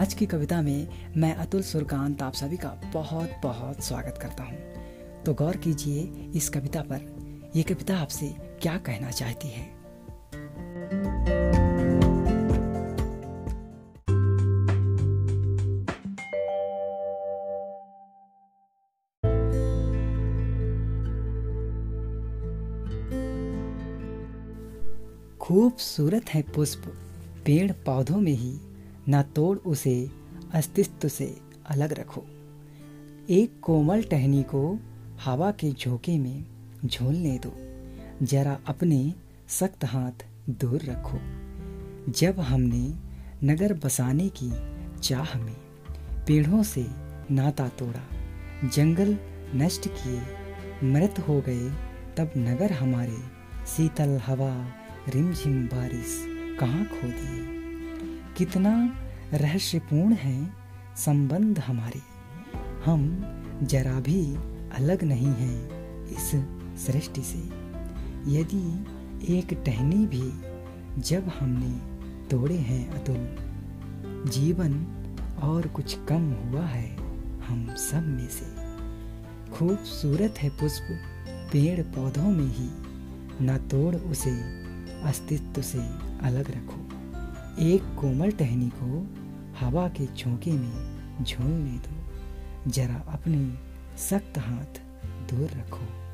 आज की कविता में मैं अतुल सुरकांत आप सभी का बहुत बहुत स्वागत करता हूँ। तो गौर कीजिए इस कविता पर यह कविता आपसे क्या कहना चाहती है? खूबसूरत है पुष्प, पेड़ पौधों में ही न तोड़ उसे, अस्तित्व से अलग रखो। एक कोमल टहनी को हवा के झोंके में झोलने दो। जरा अपने सख्त हाथ दूर रखो। जब हमने नगर बसाने की चाह में पेड़ों से नाता तोड़ा, जंगल नष्ट किए, मृत हो गए, तब नगर हमारे शीतल हवा, रिमझिम बारिश कहाँ खो दिए? कितना रहस्यपूर्ण है संबंध हमारे। हम जरा भी अलग नहीं हैं इस सृष्टि से। यदि एक टहनी भी जब हमने तोड़े हैं अतुल, जीवन और कुछ कम हुआ है हम सब में से। खूबसूरत है पुष्प पेड़ पौधों में ही, न तोड़ उसे, अस्तित्व से अलग रखो। एक कोमल टहनी को हवा के झोंके में झूलने दो। जरा अपने सख्त हाथ दूर रखो।